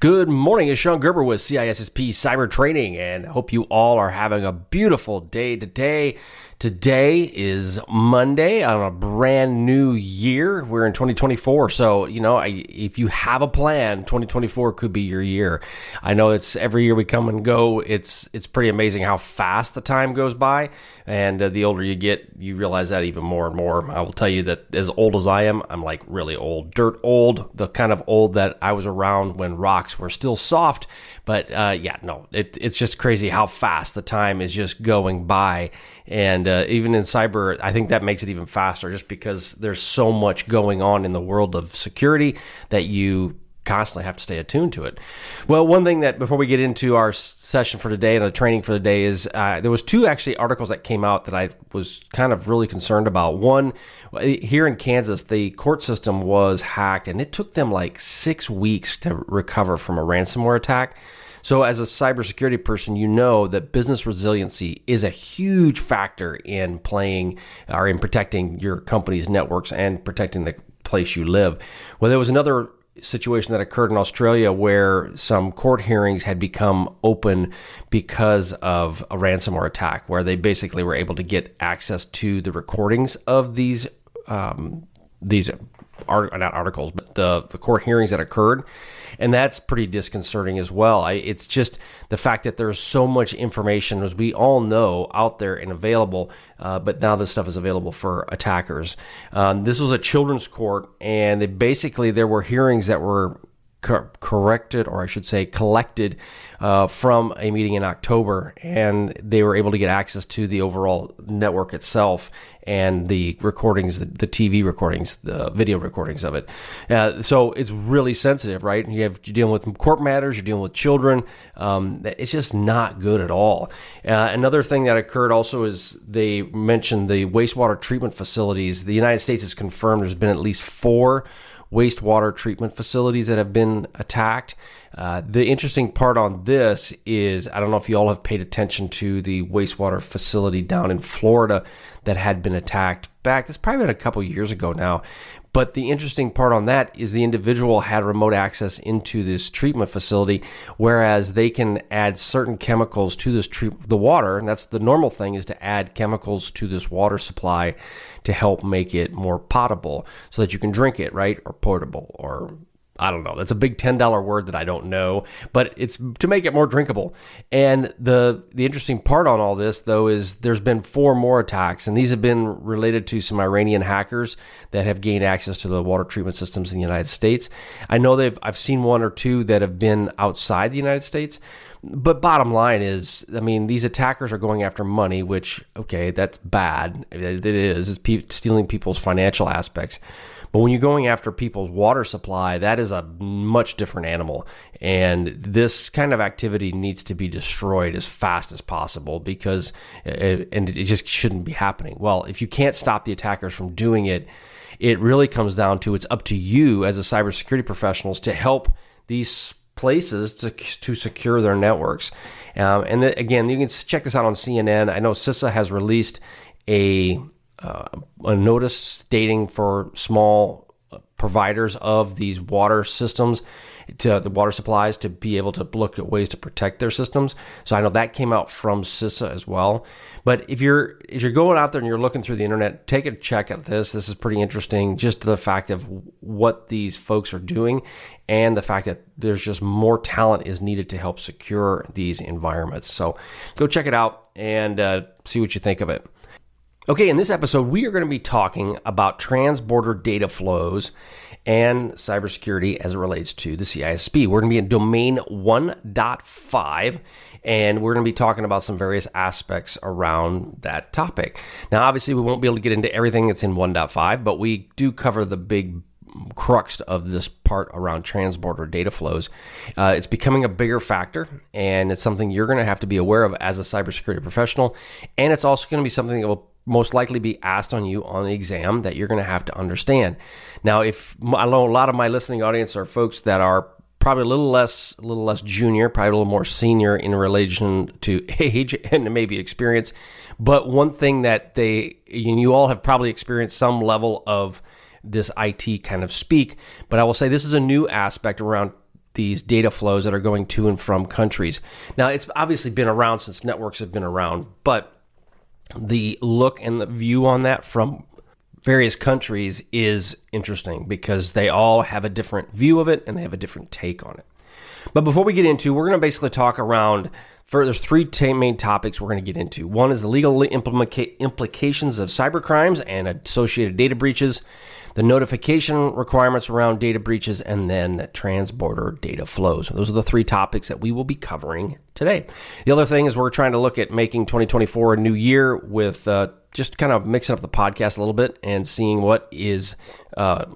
Good morning, it's Sean Gerber with CISSP Cyber Training, and I hope you all are having a beautiful day today. Today is Monday on a brand new year. We're in 2024. So, you know, I, if you have a plan, 2024 could be your year. I know it's every year we come and go. It's, it's pretty amazing how fast the time goes by. And uh, the older you get, you realize that even more and more. I will tell you that as old as I am, I'm like really old, dirt old, the kind of old that I was around when rocks were still soft. But uh, yeah, no, it, it's just crazy how fast the time is just going by. And uh, even in cyber, I think that makes it even faster just because there's so much going on in the world of security that you constantly have to stay attuned to it. Well, one thing that before we get into our session for today and the training for the day is uh, there was two actually articles that came out that I was kind of really concerned about. One here in Kansas, the court system was hacked and it took them like six weeks to recover from a ransomware attack. So, as a cybersecurity person, you know that business resiliency is a huge factor in playing or in protecting your company's networks and protecting the place you live. Well, there was another situation that occurred in Australia where some court hearings had become open because of a ransomware attack, where they basically were able to get access to the recordings of these um, these art, not articles, but the, the court hearings that occurred. And that's pretty disconcerting as well. I, it's just the fact that there's so much information, as we all know, out there and available, uh, but now this stuff is available for attackers. Um, this was a children's court, and basically there were hearings that were cor- corrected, or I should say, collected uh, from a meeting in October, and they were able to get access to the overall network itself and the recordings, the, the TV recordings, the video recordings of it. Uh, so it's really sensitive, right? You have you're dealing with court matters, you're dealing with children. Um, it's just not good at all. Uh, another thing that occurred also is they mentioned the wastewater treatment facilities. The United States has confirmed there's been at least four wastewater treatment facilities that have been attacked. Uh, the interesting part on this is I don't know if you all have paid attention to the wastewater facility down in Florida that had been attacked back. It's probably been a couple years ago now. But the interesting part on that is the individual had remote access into this treatment facility, whereas they can add certain chemicals to this treat the water, and that's the normal thing is to add chemicals to this water supply to help make it more potable so that you can drink it, right? Or portable or I don't know. That's a big ten dollar word that I don't know, but it's to make it more drinkable. And the the interesting part on all this though is there's been four more attacks, and these have been related to some Iranian hackers that have gained access to the water treatment systems in the United States. I know they've I've seen one or two that have been outside the United States. But bottom line is, I mean, these attackers are going after money, which okay, that's bad. It is. It's stealing people's financial aspects. But when you're going after people's water supply, that is a much different animal. And this kind of activity needs to be destroyed as fast as possible because, it, and it just shouldn't be happening. Well, if you can't stop the attackers from doing it, it really comes down to it's up to you as a cybersecurity professionals to help these places to, to secure their networks. Um, and again, you can check this out on CNN. I know CISA has released a uh, a notice stating for small providers of these water systems to the water supplies to be able to look at ways to protect their systems. So I know that came out from CISA as well. But if you're if you're going out there and you're looking through the internet, take a check at this. This is pretty interesting. Just the fact of what these folks are doing, and the fact that there's just more talent is needed to help secure these environments. So go check it out and uh, see what you think of it. Okay, in this episode, we are going to be talking about transborder data flows and cybersecurity as it relates to the CISSP. We're going to be in domain 1.5, and we're going to be talking about some various aspects around that topic. Now, obviously, we won't be able to get into everything that's in 1.5, but we do cover the big crux of this part around transborder data flows. Uh, it's becoming a bigger factor, and it's something you're going to have to be aware of as a cybersecurity professional. And it's also going to be something that will most likely be asked on you on the exam that you're going to have to understand. Now, if I know a lot of my listening audience are folks that are probably a little less a little less junior, probably a little more senior in relation to age and maybe experience. But one thing that they you all have probably experienced some level of this IT kind of speak, but I will say this is a new aspect around these data flows that are going to and from countries. Now, it's obviously been around since networks have been around, but the look and the view on that from various countries is interesting because they all have a different view of it and they have a different take on it. But before we get into, we're going to basically talk around. For, there's three main topics we're going to get into. One is the legal implica- implications of cybercrimes and associated data breaches the notification requirements around data breaches, and then transborder data flows. Those are the three topics that we will be covering today. The other thing is we're trying to look at making 2024 a new year with uh, just kind of mixing up the podcast a little bit and seeing what is. Uh,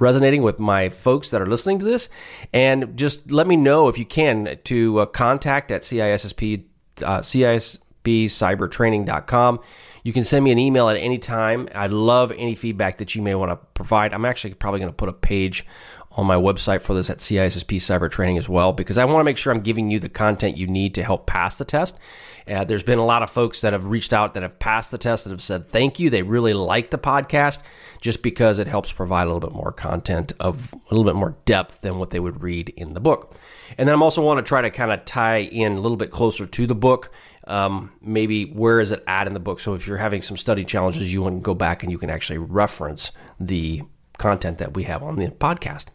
resonating with my folks that are listening to this and just let me know if you can to uh, contact at CISSP uh, CISSPcybertraining.com you can send me an email at any time. I'd love any feedback that you may want to provide. I'm actually probably going to put a page on my website for this at CISSP Cyber Training as well because I want to make sure I'm giving you the content you need to help pass the test. Uh, there's been a lot of folks that have reached out that have passed the test that have said thank you. They really like the podcast just because it helps provide a little bit more content of a little bit more depth than what they would read in the book. And then I'm also want to try to kind of tie in a little bit closer to the book um, maybe where is it at in the book. So if you're having some study challenges, you to go back and you can actually reference the content that we have on the podcast.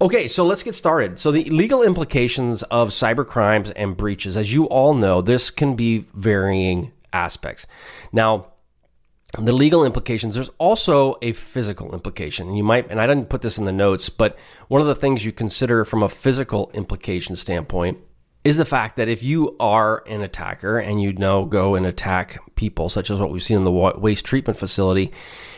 Okay, so let's get started. So, the legal implications of cyber crimes and breaches, as you all know, this can be varying aspects. Now, the legal implications, there's also a physical implication. And you might, and I didn't put this in the notes, but one of the things you consider from a physical implication standpoint is the fact that if you are an attacker and you know go and attack people, such as what we've seen in the waste treatment facility,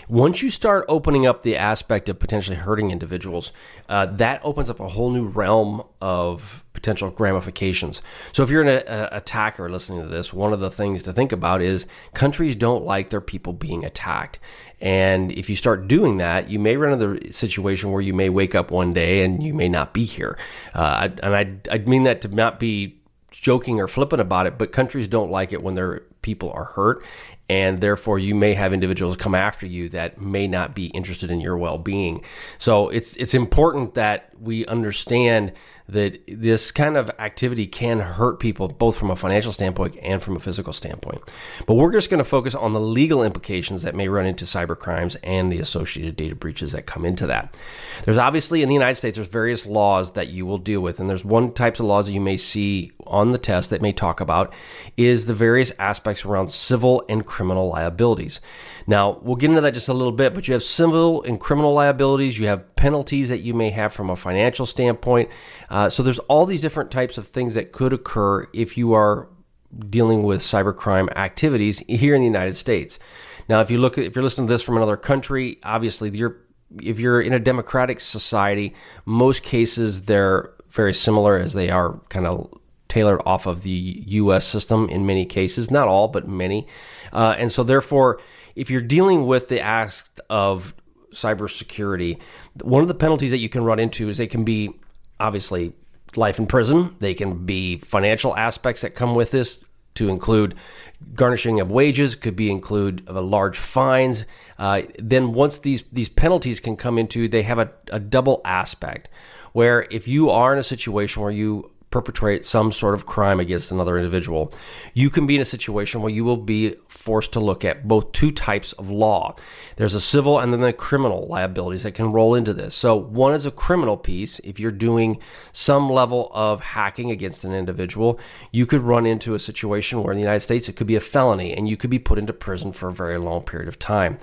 once you start opening up the aspect of potentially hurting individuals, uh, that opens up a whole new realm of potential ramifications. So, if you're an a, attacker listening to this, one of the things to think about is countries don't like their people being attacked. And if you start doing that, you may run into the situation where you may wake up one day and you may not be here. Uh, and I, I mean that to not be joking or flippant about it, but countries don't like it when their people are hurt and therefore you may have individuals come after you that may not be interested in your well-being. So it's it's important that we understand that this kind of activity can hurt people both from a financial standpoint and from a physical standpoint. But we're just going to focus on the legal implications that may run into cyber crimes and the associated data breaches that come into that. There's obviously in the United States there's various laws that you will deal with and there's one types of laws that you may see on the test that may talk about is the various aspects around civil and criminal liabilities. Now, we'll get into that just a little bit, but you have civil and criminal liabilities, you have penalties that you may have from a financial standpoint. Uh, so there's all these different types of things that could occur if you are dealing with cybercrime activities here in the United States. Now, if you look at, if you're listening to this from another country, obviously you're if you're in a democratic society, most cases they're very similar as they are kind of tailored off of the U.S. system in many cases, not all, but many. Uh, and so, therefore, if you're dealing with the ask of cybersecurity, one of the penalties that you can run into is they can be obviously life in prison. They can be financial aspects that come with this to include garnishing of wages, could be include large fines. Uh, then once these these penalties can come into, they have a, a double aspect where if you are in a situation where you perpetrate some sort of crime against another individual, you can be in a situation where you will be forced to look at both two types of law. There's a civil and then the criminal liabilities that can roll into this. So, one is a criminal piece. If you're doing some level of hacking against an individual, you could run into a situation where in the United States it could be a felony and you could be put into prison for a very long period of time.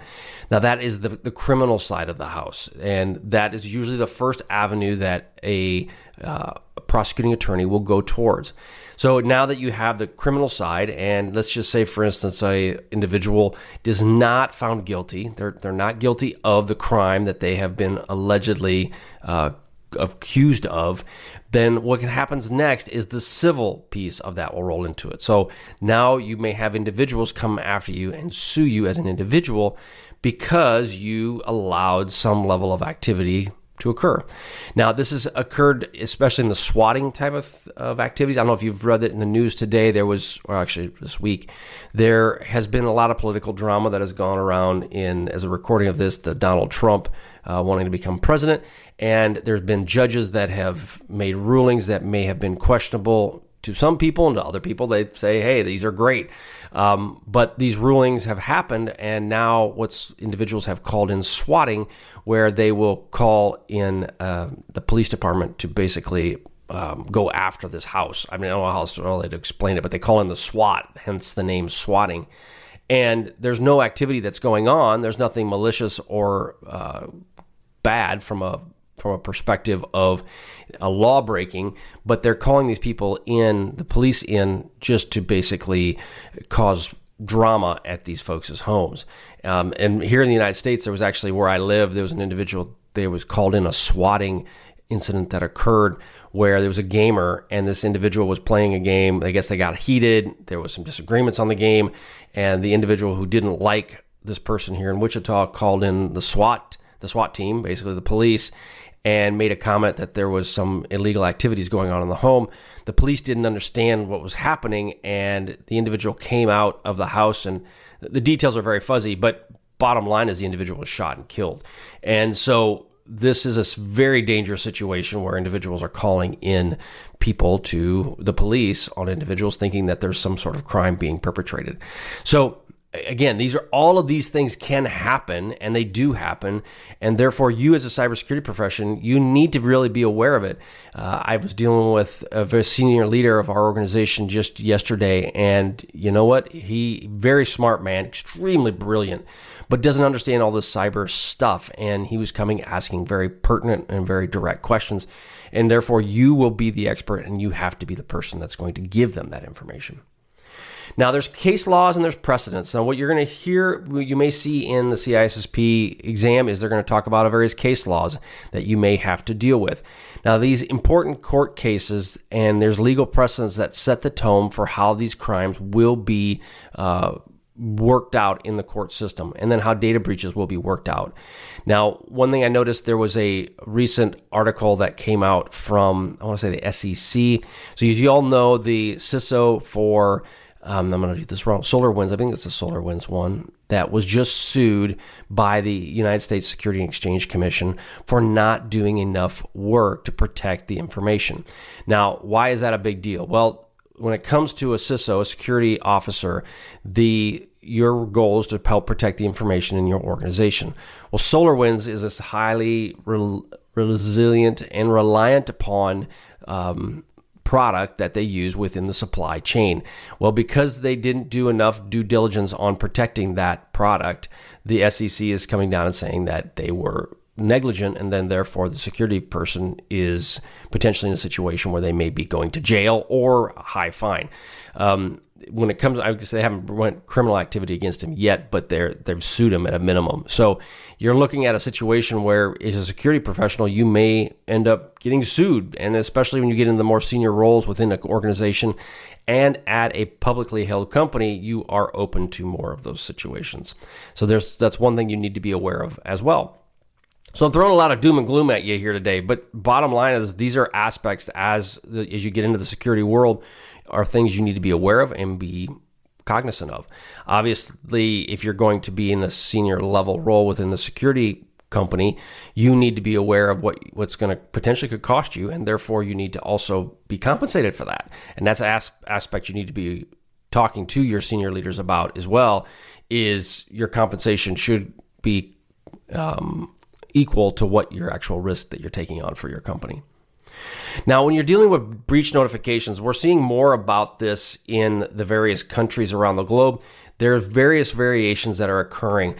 Now, that is the, the criminal side of the house, and that is usually the first avenue that a uh, prosecuting attorney will go towards. So now that you have the criminal side, and let's just say, for instance, a individual is not found guilty, they're they're not guilty of the crime that they have been allegedly uh, accused of, then what happens next is the civil piece of that will roll into it. So now you may have individuals come after you and sue you as an individual because you allowed some level of activity to occur. Now, this has occurred especially in the swatting type of, of activities. I don't know if you've read it in the news today. There was, or actually this week, there has been a lot of political drama that has gone around in, as a recording of this, the Donald Trump uh, wanting to become president. And there's been judges that have made rulings that may have been questionable to some people and to other people. They say, hey, these are great. Um, but these rulings have happened, and now what's individuals have called in swatting, where they will call in uh, the police department to basically um, go after this house. I mean, I don't know how else to explain it, but they call in the SWAT, hence the name swatting. And there's no activity that's going on. There's nothing malicious or uh, bad from a from a perspective of a law breaking, but they're calling these people in, the police in, just to basically cause drama at these folks' homes. Um, and here in the United States, there was actually where I live, there was an individual, there was called in a swatting incident that occurred where there was a gamer and this individual was playing a game. I guess they got heated. There was some disagreements on the game, and the individual who didn't like this person here in Wichita called in the SWAT the SWAT team, basically the police, and made a comment that there was some illegal activities going on in the home. The police didn't understand what was happening, and the individual came out of the house, and the details are very fuzzy, but bottom line is the individual was shot and killed. And so this is a very dangerous situation where individuals are calling in people to the police on individuals thinking that there's some sort of crime being perpetrated. So again, these are all of these things can happen and they do happen. And therefore, you as a cybersecurity profession, you need to really be aware of it. Uh, I was dealing with a very senior leader of our organization just yesterday. And you know what? He, very smart man, extremely brilliant, but doesn't understand all this cyber stuff. And he was coming asking very pertinent and very direct questions. And therefore, you will be the expert and you have to be the person that's going to give them that information. Now, there's case laws and there's precedents. Now, what you're going to hear, you may see in the CISSP exam, is they're going to talk about various case laws that you may have to deal with. Now, these important court cases and there's legal precedents that set the tone for how these crimes will be. Uh, worked out in the court system and then how data breaches will be worked out. Now, one thing I noticed there was a recent article that came out from I want to say the SEC. So as you all know, the CISO for um, I'm going to get this wrong. SolarWinds, I think it's the SolarWinds one that was just sued by the United States Security and Exchange Commission for not doing enough work to protect the information. Now, why is that a big deal? Well, when it comes to a CISO, a security officer, the your goal is to help protect the information in your organization. Well, SolarWinds is a highly re- resilient and reliant upon um, product that they use within the supply chain. Well, because they didn't do enough due diligence on protecting that product, the SEC is coming down and saying that they were negligent and then therefore the security person is potentially in a situation where they may be going to jail or a high fine. Um, when it comes, I guess they haven't went criminal activity against him yet, but they're they've sued him at a minimum. So you're looking at a situation where, as a security professional, you may end up getting sued, and especially when you get into the more senior roles within an organization and at a publicly held company, you are open to more of those situations. So there's that's one thing you need to be aware of as well. So I'm throwing a lot of doom and gloom at you here today, but bottom line is these are aspects as as you get into the security world are things you need to be aware of and be cognizant of. Obviously, if you're going to be in a senior level role within the security company, you need to be aware of what what's going to potentially could cost you, and therefore you need to also be compensated for that. And that's an as- aspect you need to be talking to your senior leaders about as well. Is your compensation should be um, equal to what your actual risk that you're taking on for your company. Now, when you're dealing with breach notifications, we're seeing more about this in the various countries around the globe. There's various variations that are occurring.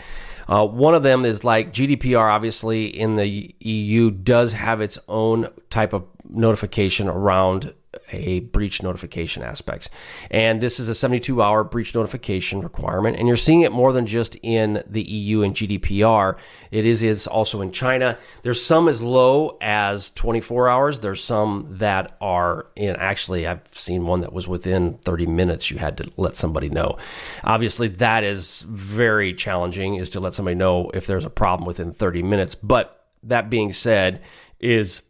Uh, one of them is like GDPR, obviously, in the EU, does have its own type of notification around a breach notification aspects. And this is a 72 hour breach notification requirement. And you're seeing it more than just in the EU and GDPR. It is, is also in China. There's some as low as 24 hours. There's some that are in actually, I've seen one that was within 30 minutes. You had to let somebody know. Obviously, that is very challenging is to let somebody know if there's a problem within 30 minutes. But that being said, is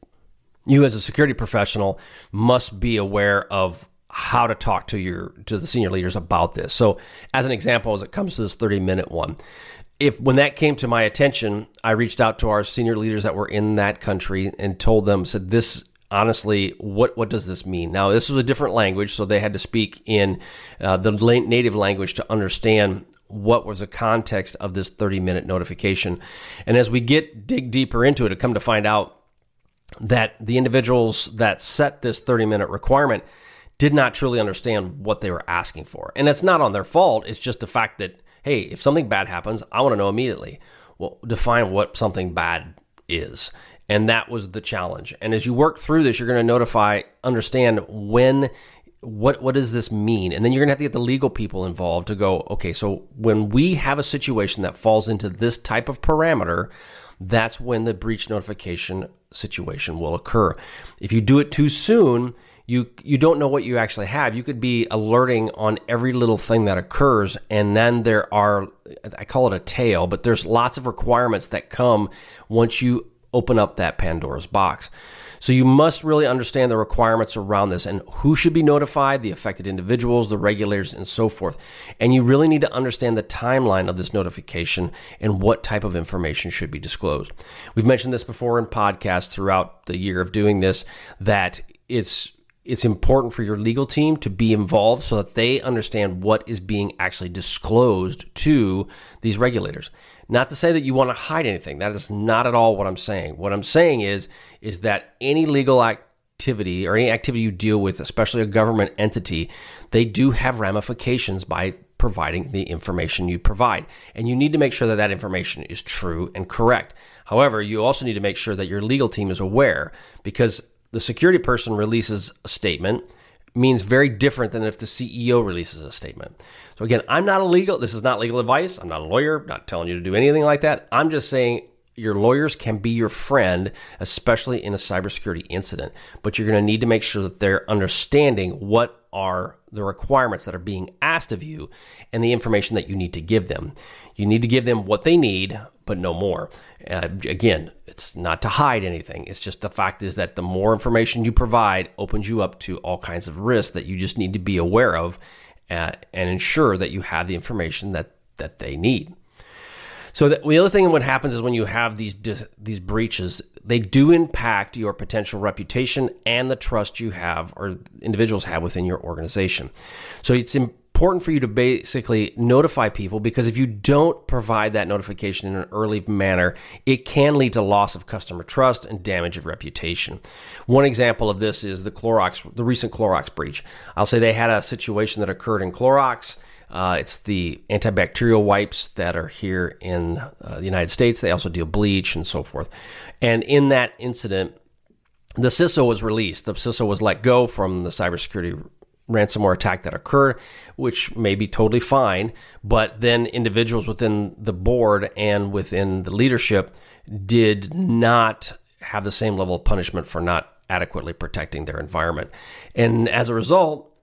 you as a security professional must be aware of how to talk to your to the senior leaders about this. So, as an example, as it comes to this 30 minute one, if when that came to my attention, I reached out to our senior leaders that were in that country and told them, said this honestly, what what does this mean? Now, this was a different language, so they had to speak in uh, the native language to understand what was the context of this 30 minute notification. And as we get dig deeper into it, to come to find out that the individuals that set this 30 minute requirement did not truly understand what they were asking for. And it's not on their fault. It's just the fact that, hey, if something bad happens, I want to know immediately. Well, define what something bad is. And that was the challenge. And as you work through this, you're going to notify, understand when what what does this mean? And then you're going to have to get the legal people involved to go, okay, so when we have a situation that falls into this type of parameter, that's when the breach notification situation will occur. If you do it too soon, you you don't know what you actually have. You could be alerting on every little thing that occurs, and then there are I call it a tail, but there's lots of requirements that come once you open up that Pandora's box. So you must really understand the requirements around this and who should be notified, the affected individuals, the regulators, and so forth. And you really need to understand the timeline of this notification and what type of information should be disclosed. We've mentioned this before in podcasts throughout the year of doing this that it's it's important for your legal team to be involved so that they understand what is being actually disclosed to these regulators. Not to say that you want to hide anything. That is not at all what I'm saying. What I'm saying is is that any legal activity or any activity you deal with, especially a government entity, they do have ramifications by providing the information you provide. And you need to make sure that that information is true and correct. However, you also need to make sure that your legal team is aware because the security person releases a statement means very different than if the CEO releases a statement. So again, I'm not a legal, this is not legal advice. I'm not a lawyer, not telling you to do anything like that. I'm just saying your lawyers can be your friend, especially in a cybersecurity incident, but you're going to need to make sure that they're understanding what are the requirements that are being asked of you and the information that you need to give them. You need to give them what they need, but no more. Uh, again, it's not to hide anything. It's just the fact is that the more information you provide opens you up to all kinds of risks that you just need to be aware of uh, and ensure that you have the information that, that they need. So the, the other thing what happens is when you have these these breaches, they do impact your potential reputation and the trust you have or individuals have within your organization. So it's important for you to basically notify people because if you don't provide that notification in an early manner, it can lead to loss of customer trust and damage of reputation. One example of this is the Clorox, the recent Clorox breach. I'll say they had a situation that occurred in Clorox. Uh, it's the antibacterial wipes that are here in uh, the United States. They also deal bleach and so forth. And in that incident, the CISO was released. The CISO was let go from the cybersecurity ransomware attack that occurred, which may be totally fine. But then individuals within the board and within the leadership did not have the same level of punishment for not adequately protecting their environment. And as a result,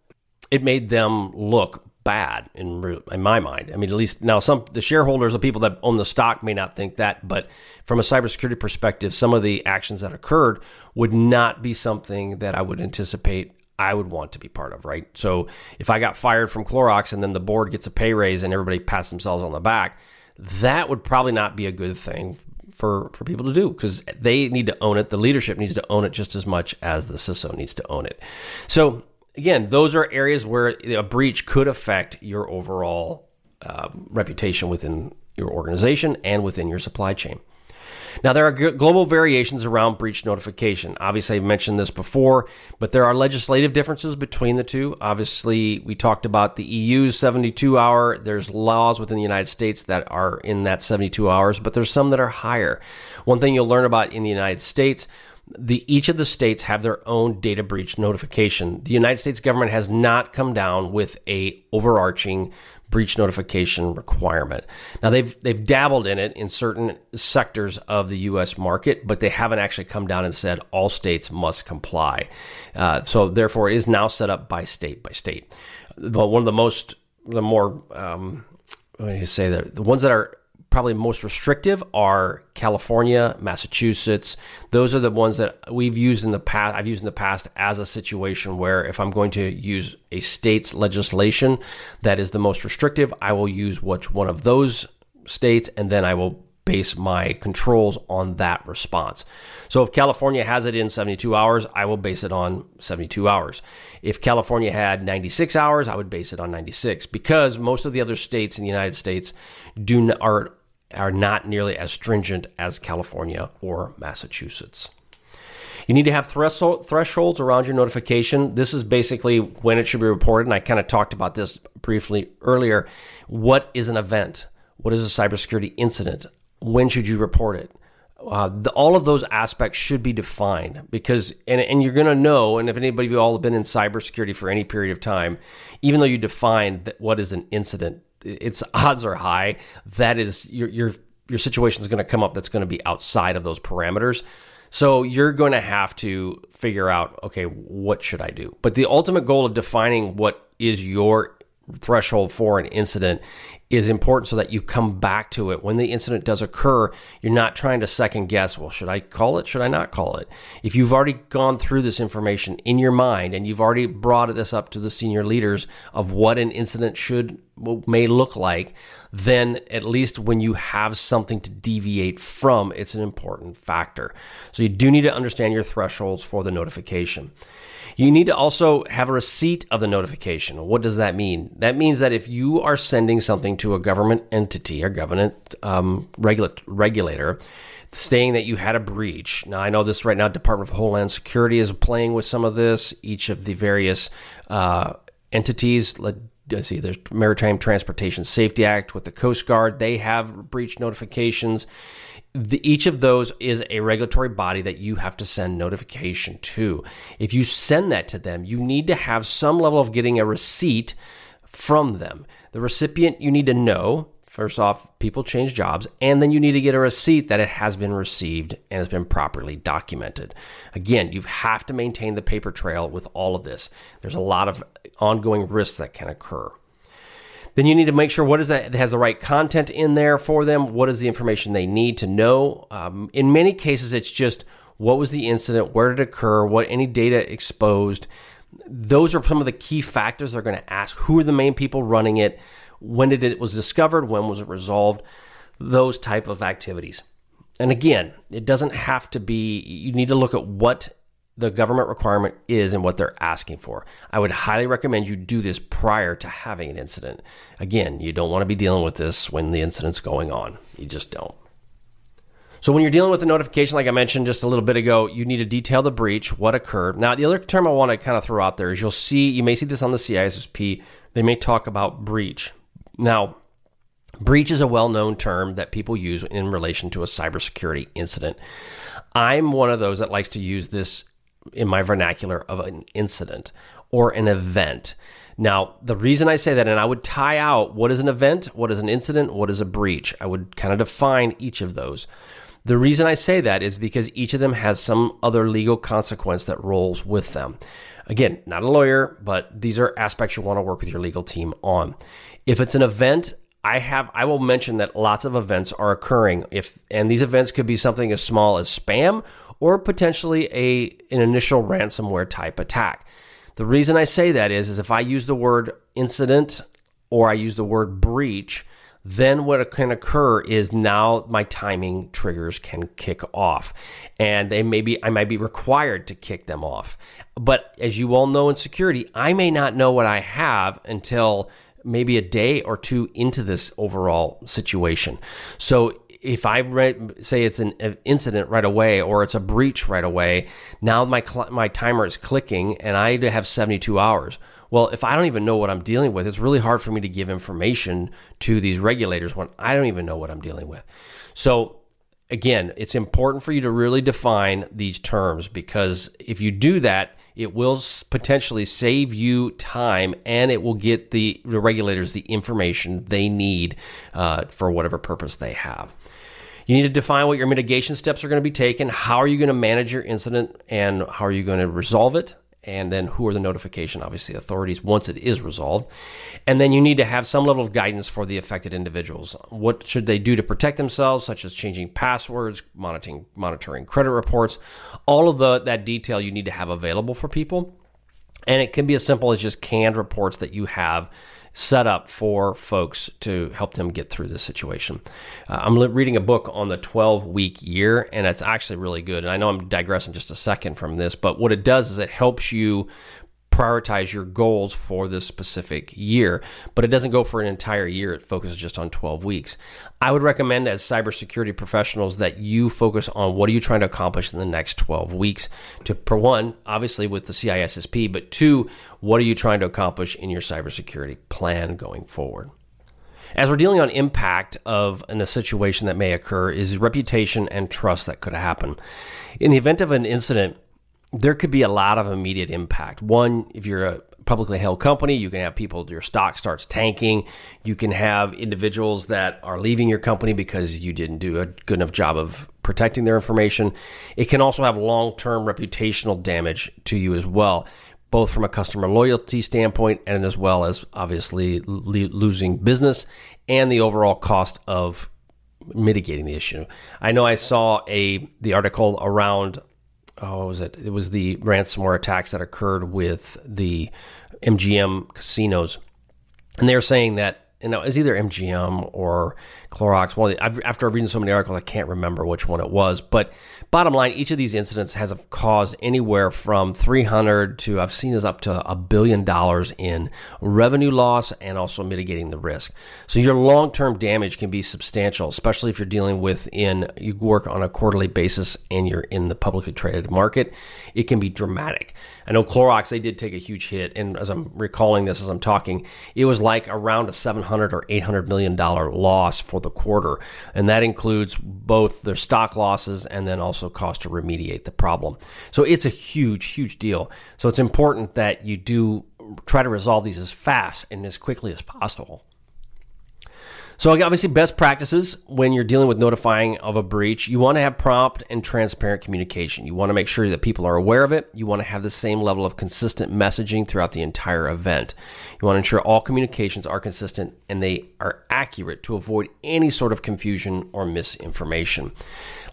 it made them look bad in in my mind. I mean, at least now some the shareholders, the people that own the stock, may not think that, but from a cybersecurity perspective, some of the actions that occurred would not be something that I would anticipate I would want to be part of, right? So if I got fired from Clorox and then the board gets a pay raise and everybody pats themselves on the back, that would probably not be a good thing for for people to do because they need to own it. The leadership needs to own it just as much as the CISO needs to own it. So again, those are areas where a breach could affect your overall uh, reputation within your organization and within your supply chain. Now, there are global variations around breach notification. Obviously, I've mentioned this before, but there are legislative differences between the two. Obviously, we talked about the EU's 72 hour. There's laws within the United States that are in that 72 hours, but there's some that are higher. One thing you'll learn about in the United States the each of the states have their own data breach notification. The United States government has not come down with a overarching breach notification requirement. Now they've they've dabbled in it in certain sectors of the U.S. market, but they haven't actually come down and said all states must comply. Uh, so therefore, it is now set up by state by state. But one of the most the more um, what you say that the ones that are probably most restrictive are California, Massachusetts. Those are the ones that we've used in the past. I've used in the past as a situation where if I'm going to use a state's legislation that is the most restrictive, I will use which one of those states, and then I will base my controls on that response. So if California has it in 72 hours, I will base it on 72 hours. If California had 96 hours, I would base it on 96 because most of the other states in the United States do are are not nearly as stringent as California or Massachusetts. You need to have thresholds around your notification. This is basically when it should be reported, and I kind of talked about this briefly earlier. What is an event? What is a cybersecurity incident? When should you report it? Uh, the, all of those aspects should be defined because, and, and you're going to know, and if anybody of you all have been in cybersecurity for any period of time, even though you define what is an incident, its odds are high that is your your your situation is going to come up that's going to be outside of those parameters. So you're going to have to figure out, okay, what should I do? But the ultimate goal of defining what is your threshold for an incident is important so that you come back to it when the incident does occur. You're not trying to second guess, well, should I call it? Should I not call it? If you've already gone through this information in your mind and you've already brought this up to the senior leaders of what an incident should may look like, then at least when you have something to deviate from, it's an important factor. So you do need to understand your thresholds for the notification. You need to also have a receipt of the notification. What does that mean? That means that if you are sending something to a government entity or government um, regula- regulator, saying that you had a breach. Now, I know this right now, Department of Homeland Security is playing with some of this. Each of the various uh, entities, let, us see, there's Maritime Transportation Safety Act with the Coast Guard, they have breach notifications the, each of those is a regulatory body that you have to send notification to. If you send that to them, you need to have some level of getting a receipt from them. The recipient you need to know. First off, people change jobs, and then you need to get a receipt that it has been received and has been properly documented. Again, you have to maintain the paper trail with all of this. There's a lot of ongoing risks that can occur. Then you need to make sure what is that, has the right content in there for them. What is the information they need to know? Um, in many cases, it's just what was the incident, where did it occur, what any data exposed. Those are some of the key factors they're going to ask. Who are the main people running it? When did it was discovered? When was it resolved? Those type of activities. And again, it doesn't have to be. You need to look at what the government requirement is and what they're asking for. I would highly recommend you do this prior to having an incident. Again, you don't want to be dealing with this when the incident's going on. You just don't. So when you're dealing with a notification, like I mentioned just a little bit ago, you need to detail the breach, what occurred. Now, the other term I want to kind of throw out there is you'll see, you may see this on the CISSP. They may talk about breach. Now, Breach is a well known term that people use in relation to a cybersecurity incident. I'm one of those that likes to use this in my vernacular of an incident or an event. Now, the reason I say that, and I would tie out what is an event, what is an incident, what is a breach. I would kind of define each of those. The reason I say that is because each of them has some other legal consequence that rolls with them. Again, not a lawyer, but these are aspects you want to work with your legal team on. If it's an event, I have I will mention that lots of events are occurring if and these events could be something as small as spam or potentially a an initial ransomware type attack. The reason I say that is is if I use the word incident or I use the word breach, then what can occur is now my timing triggers can kick off and they may be I might be required to kick them off. But as you all know in security, I may not know what I have until maybe a day or two into this overall situation. So if I say it's an incident right away or it's a breach right away, now my cl- my timer is clicking and I have 72 hours. Well, if I don't even know what I'm dealing with, it's really hard for me to give information to these regulators when I don't even know what I'm dealing with. So again, it's important for you to really define these terms because if you do that, it will potentially save you time and it will get the, the regulators the information they need uh, for whatever purpose they have. You need to define what your mitigation steps are going to be taken. How are you going to manage your incident and how are you going to resolve it? and then who are the notification obviously authorities once it is resolved and then you need to have some level of guidance for the affected individuals what should they do to protect themselves such as changing passwords monitoring monitoring credit reports all of the that detail you need to have available for people and it can be as simple as just canned reports that you have set up for folks to help them get through this situation. Uh, I'm reading a book on the 12 week year, and it's actually really good. And I know I'm digressing just a second from this, but what it does is it helps you prioritize your goals for this specific year, but it doesn't go for an entire year. It focuses just on 12 weeks. I would recommend as cybersecurity professionals that you focus on what are you trying to accomplish in the next 12 weeks to for one, obviously with the CISSP, but two, what are you trying to accomplish in your cybersecurity plan going forward? As we're dealing on impact of in a situation that may occur is reputation and trust that could happen. In the event of an incident, there could be a lot of immediate impact. One, if you're a publicly held company, you can have people, your stock starts tanking. You can have individuals that are leaving your company because you didn't do a good enough job of protecting their information. It can also have long term reputational damage to you as well, both from a customer loyalty standpoint and as well as obviously losing business and the overall cost of mitigating the issue. I know I saw a the article around oh, was it? It was the ransomware attacks that occurred with the MGM casinos, and they're saying that you know, it's either MGM or Clorox. One the, after reading so many articles, I can't remember which one it was. But bottom line, each of these incidents has caused anywhere from 300 to I've seen is up to a billion dollars in revenue loss and also mitigating the risk. So your long term damage can be substantial, especially if you're dealing with in you work on a quarterly basis and you're in the publicly traded market. It can be dramatic. I know Clorox they did take a huge hit, and as I'm recalling this as I'm talking, it was like around a 700 or 800 million dollar loss for the quarter, and that includes both their stock losses and then also cost to remediate the problem. So it's a huge, huge deal. So it's important that you do try to resolve these as fast and as quickly as possible. So, obviously, best practices when you're dealing with notifying of a breach, you want to have prompt and transparent communication. You want to make sure that people are aware of it. You want to have the same level of consistent messaging throughout the entire event. You want to ensure all communications are consistent and they are accurate to avoid any sort of confusion or misinformation.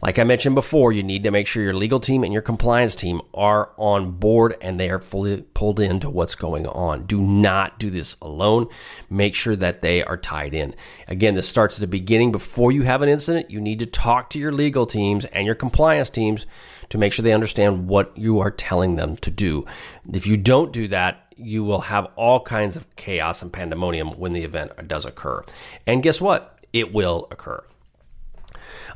Like I mentioned before, you need to make sure your legal team and your compliance team are on board and they are fully pulled into what's going on. Do not do this alone. Make sure that they are tied in. Again, this starts at the beginning. Before you have an incident, you need to talk to your legal teams and your compliance teams to make sure they understand what you are telling them to do. If you don't do that, you will have all kinds of chaos and pandemonium when the event does occur. And guess what? It will occur.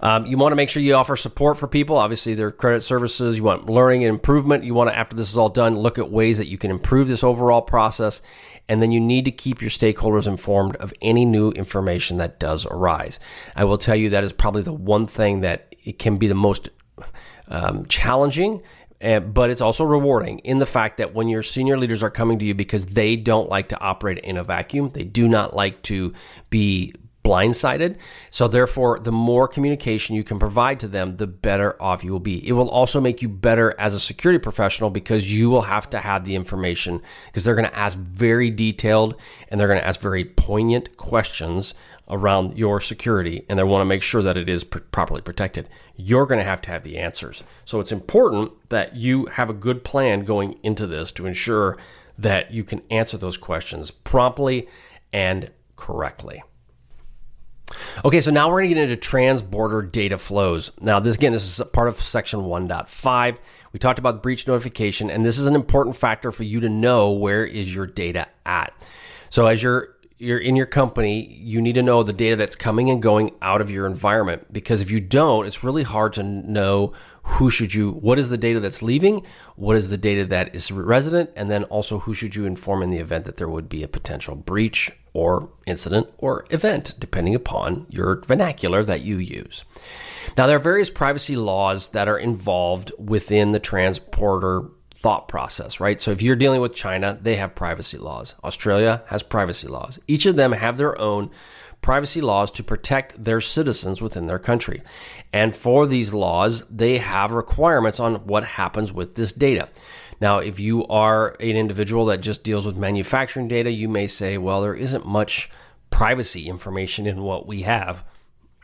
Um, you want to make sure you offer support for people. Obviously, their credit services. You want learning and improvement. You want to, after this is all done, look at ways that you can improve this overall process. And then you need to keep your stakeholders informed of any new information that does arise. I will tell you that is probably the one thing that it can be the most um, challenging uh, but it's also rewarding in the fact that when your senior leaders are coming to you because they don't like to operate in a vacuum, they do not like to be blindsided. So, therefore, the more communication you can provide to them, the better off you will be. It will also make you better as a security professional because you will have to have the information because they're going to ask very detailed and they're going to ask very poignant questions around your security and they want to make sure that it is pr- properly protected. You're going to have to have the answers. So, it's important that you have a good plan going into this to ensure that you can answer those questions promptly and correctly. Okay, so now we're going to get into trans-border data flows. Now, this again, this is part of section 1.5. We talked about breach notification, and this is an important factor for you to know where is your data at. So as you're you're in your company, you need to know the data that's coming and going out of your environment because if you don't, it's really hard to know who should you what is the data that's leaving, what is the data that is resident, and then also who should you inform in the event that there would be a potential breach or incident or event depending upon your vernacular that you use. Now there are various privacy laws that are involved within the transborder thought process, right? So if you're dealing with China, they have privacy laws. Australia has privacy laws. Each of them have their own privacy laws to protect their citizens within their country. And for these laws, they have requirements on what happens with this data. Now, if you are an individual that just deals with manufacturing data, you may say, well, there isn't much privacy information in what we have.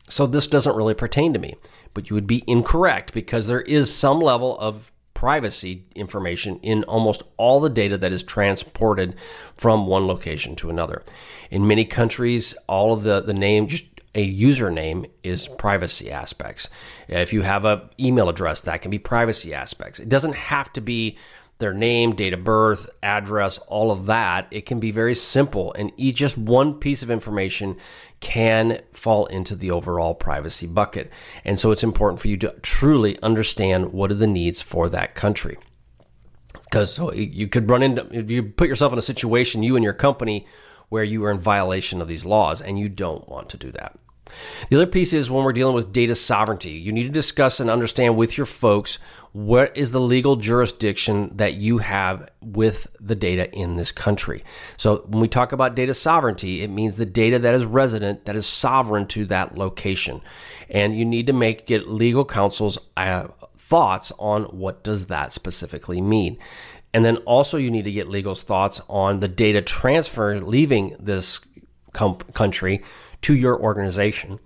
So this doesn't really pertain to me. But you would be incorrect because there is some level of privacy information in almost all the data that is transported from one location to another. In many countries, all of the, the name, just a username is privacy aspects. If you have an email address, that can be privacy aspects. It doesn't have to be their name, date of birth, address, all of that. It can be very simple, and just one piece of information can fall into the overall privacy bucket. And so it's important for you to truly understand what are the needs for that country. Because you could run into, if you put yourself in a situation, you and your company, where you are in violation of these laws, and you don't want to do that. The other piece is when we're dealing with data sovereignty, you need to discuss and understand with your folks what is the legal jurisdiction that you have with the data in this country. So when we talk about data sovereignty, it means the data that is resident, that is sovereign to that location. And you need to make get legal counsel's uh, thoughts on what does that specifically mean. And then also you need to get legal's thoughts on the data transfer leaving this com- country to your organization.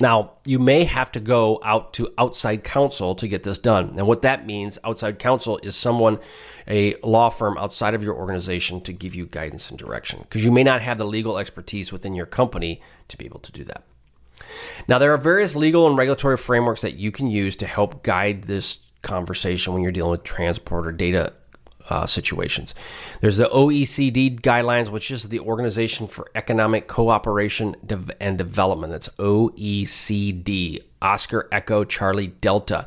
Now, you may have to go out to outside counsel to get this done. And what that means, outside counsel, is someone, a law firm outside of your organization to give you guidance and direction because you may not have the legal expertise within your company to be able to do that. Now, there are various legal and regulatory frameworks that you can use to help guide this conversation when you're dealing with transborder data uh, situations. There's the OECD guidelines, which is the Organization for Economic Cooperation and Development. That's OECD, Oscar Echo Charlie Delta.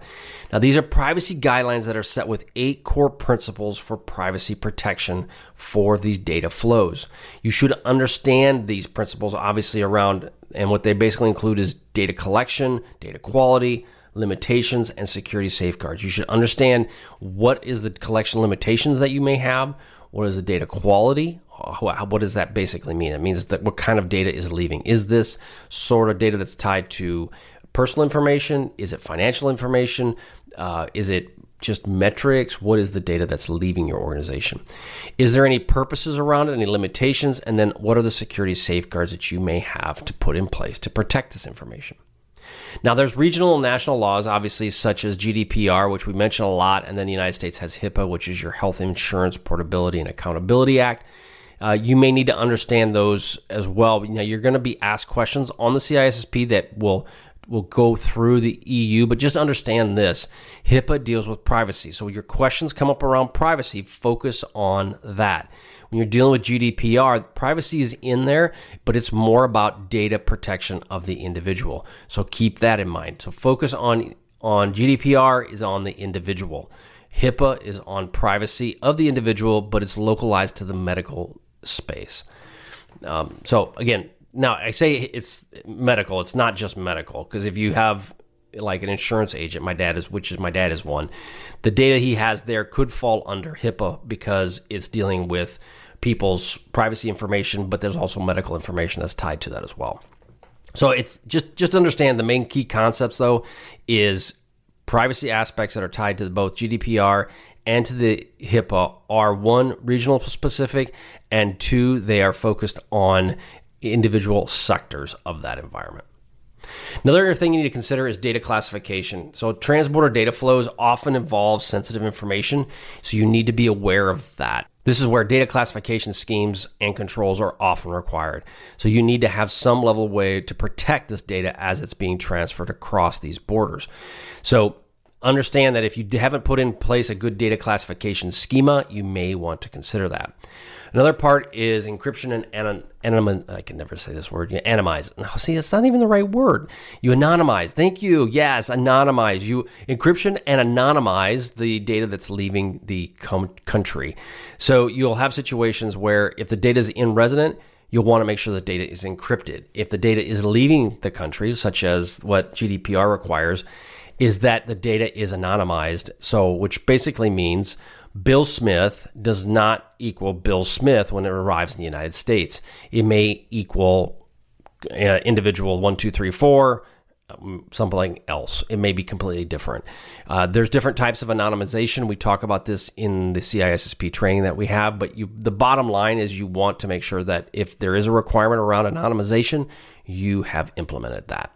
Now, these are privacy guidelines that are set with eight core principles for privacy protection for these data flows. You should understand these principles, obviously, around, and what they basically include is data collection, data quality, limitations and security safeguards. You should understand what is the collection limitations that you may have, what is the data quality, what does that basically mean? It means that what kind of data is leaving. Is this sort of data that's tied to personal information? Is it financial information? Uh, is it just metrics? What is the data that's leaving your organization? Is there any purposes around it, any limitations? And then what are the security safeguards that you may have to put in place to protect this information? Now, there's regional and national laws, obviously, such as GDPR, which we mentioned a lot, and then the United States has HIPAA, which is your Health Insurance Portability and Accountability Act. Uh, you may need to understand those as well. Now, you're going to be asked questions on the CISSP that will will go through the EU, but just understand this HIPAA deals with privacy. So, your questions come up around privacy, focus on that when you're dealing with GDPR, privacy is in there, but it's more about data protection of the individual. So keep that in mind. So focus on on GDPR is on the individual. HIPAA is on privacy of the individual, but it's localized to the medical space. Um, so again, now I say it's medical. It's not just medical because if you have like an insurance agent, my dad is, which is my dad is one, the data he has there could fall under HIPAA because it's dealing with people's privacy information, but there's also medical information that's tied to that as well. So it's just just understand the main key concepts though is privacy aspects that are tied to both GDPR and to the HIPAA are one regional specific and two they are focused on individual sectors of that environment. Another thing you need to consider is data classification. So, transborder data flows often involve sensitive information, so you need to be aware of that. This is where data classification schemes and controls are often required. So you need to have some level way to protect this data as it's being transferred across these borders. So understand that if you haven't put in place a good data classification schema, you may want to consider that. Another part is encryption and anon- anon- I can never say this word. You anonymize. No, see, that's not even the right word. You anonymize. Thank you. Yes, anonymize. You encryption and anonymize the data that's leaving the com- country. So you'll have situations where if the data is in resident, you'll want to make sure the data is encrypted. If the data is leaving the country, such as what GDPR requires, is that the data is anonymized. So, which basically means Bill Smith does not equal Bill Smith when it arrives in the United States. It may equal uh, individual one, two, three, four, um, something else. It may be completely different. Uh, there's different types of anonymization. We talk about this in the CISSP training that we have, but you, the bottom line is you want to make sure that if there is a requirement around anonymization, you have implemented that.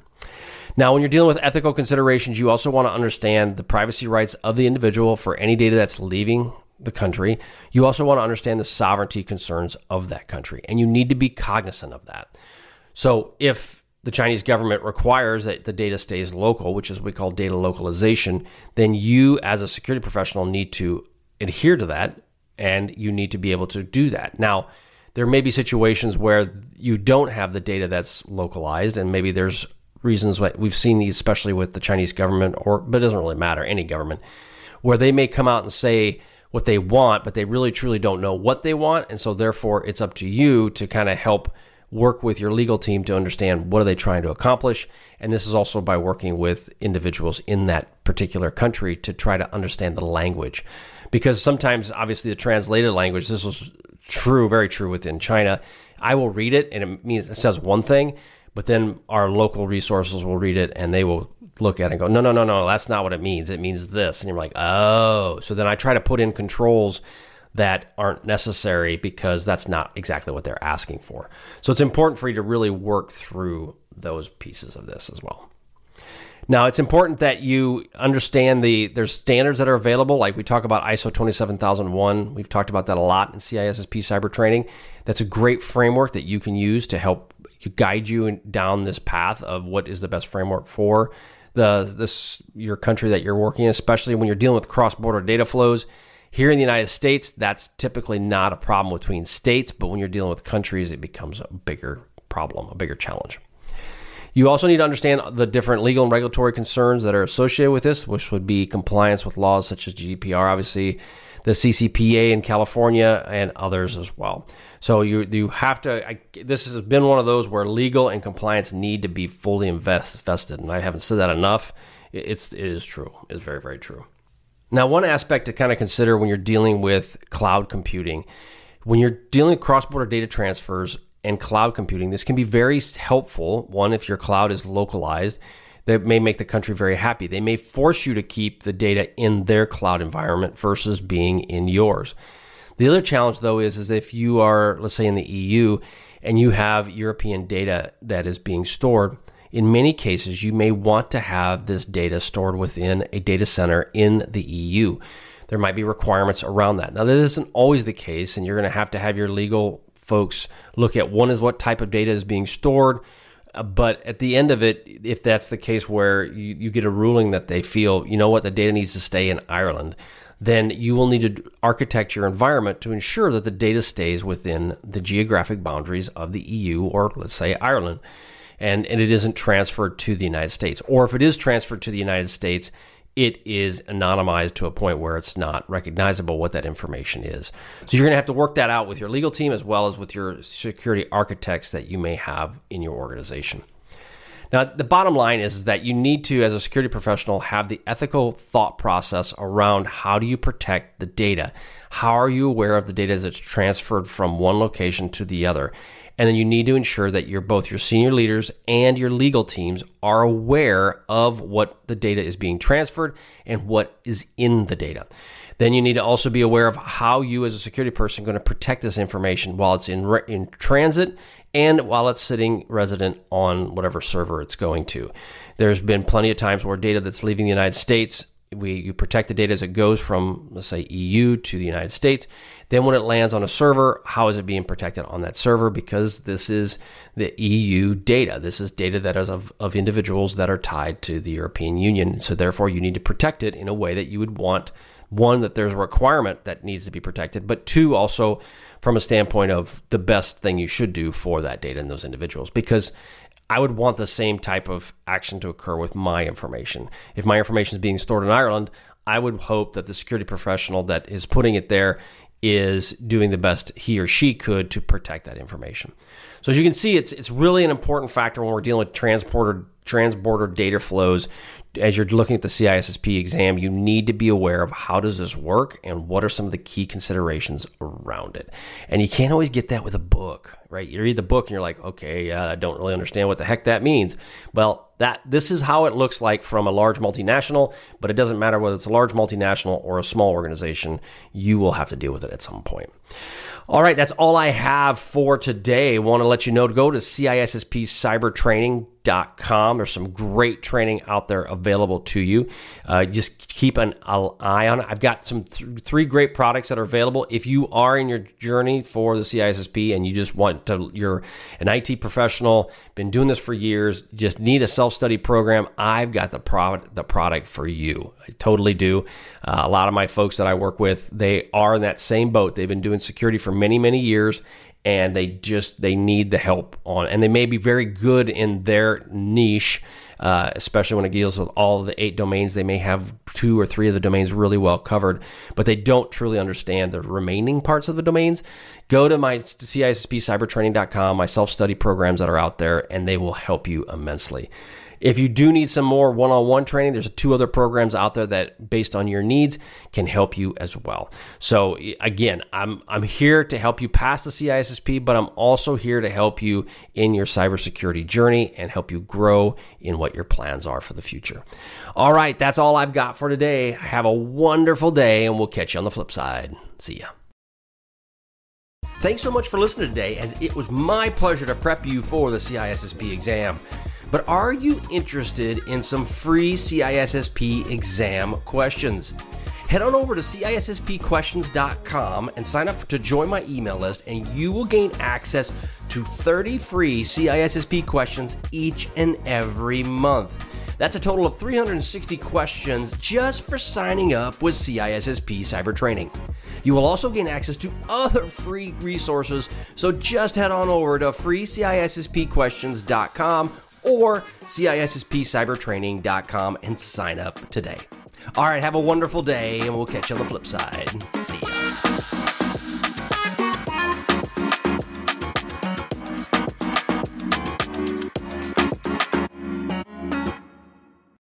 Now, when you're dealing with ethical considerations, you also want to understand the privacy rights of the individual for any data that's leaving the country. You also want to understand the sovereignty concerns of that country, and you need to be cognizant of that. So, if the Chinese government requires that the data stays local, which is what we call data localization, then you, as a security professional, need to adhere to that and you need to be able to do that. Now, there may be situations where you don't have the data that's localized, and maybe there's reasons why we've seen these, especially with the Chinese government, or but it doesn't really matter any government, where they may come out and say what they want, but they really truly don't know what they want, and so therefore it's up to you to kind of help work with your legal team to understand what are they trying to accomplish. And this is also by working with individuals in that particular country to try to understand the language. Because sometimes obviously the translated language this was true very true within china. I will read it and it means it says one thing but then our local resources will read it and they will look at it and go, no, no, no, no, that's not what it means. It means this. And you're like, oh. So then I try to put in controls that aren't necessary because that's not exactly what they're asking for. So it's important for you to really work through those pieces of this as well. Now, it's important that you understand the there's standards that are available. Like we talk about ISO 27001. We've talked about that a lot in CISSP cyber training. That's a great framework that you can use to help to guide you down this path of what is the best framework for the this your country that you're working in, especially when you're dealing with cross-border data flows. Here in the United States, that's typically not a problem between states, but when you're dealing with countries, it becomes a bigger problem, a bigger challenge. You also need to understand the different legal and regulatory concerns that are associated with this, which would be compliance with laws such as GDPR, obviously, the CCPA in California, and others as well. So you you have to. I, this has been one of those where legal and compliance need to be fully invest, invested, and I haven't said that enough. It's it is true. It's very very true. Now, one aspect to kind of consider when you're dealing with cloud computing, when you're dealing with cross-border data transfers and cloud computing, this can be very helpful. One, if your cloud is localized that may make the country very happy. They may force you to keep the data in their cloud environment versus being in yours. The other challenge, though, is, is if you are, let's say, in the EU and you have European data that is being stored, in many cases, you may want to have this data stored within a data center in the EU. There might be requirements around that. Now, that isn't always the case, and you're going to have to have your legal folks look at one is what type of data is being stored Uh, but at the end of it, if that's the case where you, you get a ruling that they feel, you know what, the data needs to stay in Ireland, then you will need to architect your environment to ensure that the data stays within the geographic boundaries of the EU or, let's say, Ireland. And, and it isn't transferred to the United States. Or if it is transferred to the United States, it is anonymized to a point where it's not recognizable what that information is. So you're going to have to work that out with your legal team as well as with your security architects that you may have in your organization. Now, the bottom line is, that you need to, as a security professional, have the ethical thought process around how do you protect the data? How are you aware of the data as it's transferred from one location to the other? And then you need to ensure that your both your senior leaders and your legal teams are aware of what the data is being transferred and what is in the data. Then you need to also be aware of how you, as a security person, going to protect this information while it's in re- in transit and while it's sitting resident on whatever server it's going to. There's been plenty of times where data that's leaving the United States we you protect the data as it goes from let's say EU to the United States. Then when it lands on a server, how is it being protected on that server? Because this is the EU data. This is data that is of, of individuals that are tied to the European Union. So therefore, you need to protect it in a way that you would want one that there's a requirement that needs to be protected, but two also from a standpoint of the best thing you should do for that data and those individuals because I would want the same type of action to occur with my information. If my information is being stored in Ireland, I would hope that the security professional that is putting it there is doing the best he or she could to protect that information. So as you can see, it's it's really an important factor when we're dealing with transporter transborder data flows as you're looking at the CISSP exam, you need to be aware of how does this work and what are some of the key considerations around it. And you can't always get that with a book, right? You read the book and you're like, okay, I don't really understand what the heck that means. Well, that this is how it looks like from a large multinational, but it doesn't matter whether it's a large multinational or a small organization. You will have to deal with it at some point. All right, that's all I have for today. Want to let you know to go to CISSP Cyber Training There's some great training out there available to you. Uh, just keep an eye on it. I've got some th- three great products that are available. If you are in your journey for the CISSP and you just want to, you're an IT professional, been doing this for years, just need a self study program, I've got the product the product for you. I totally do. Uh, a lot of my folks that I work with, they are in that same boat. They've been doing security for many many years and they just they need the help on and they may be very good in their niche uh, especially when it deals with all the eight domains. They may have two or three of the domains really well covered but they don't truly understand the remaining parts of the domains go to my CISSPcybertraining.com my self-study programs that are out there and they will help you immensely if you do need some more one on one training, there's two other programs out there that, based on your needs, can help you as well. So, again, I'm, I'm here to help you pass the CISSP, but I'm also here to help you in your cybersecurity journey and help you grow in what your plans are for the future. All right, that's all I've got for today. Have a wonderful day, and we'll catch you on the flip side. See ya. Thanks so much for listening today, as it was my pleasure to prep you for the CISSP exam. But are you interested in some free CISSP exam questions? Head on over to CISSPquestions.com and sign up to join my email list, and you will gain access to 30 free CISSP questions each and every month. That's a total of 360 questions just for signing up with CISSP Cyber Training. You will also gain access to other free resources, so just head on over to freecisspquestions.com or CISSPcybertraining.com and sign up today. All right, have a wonderful day, and we'll catch you on the flip side. See ya.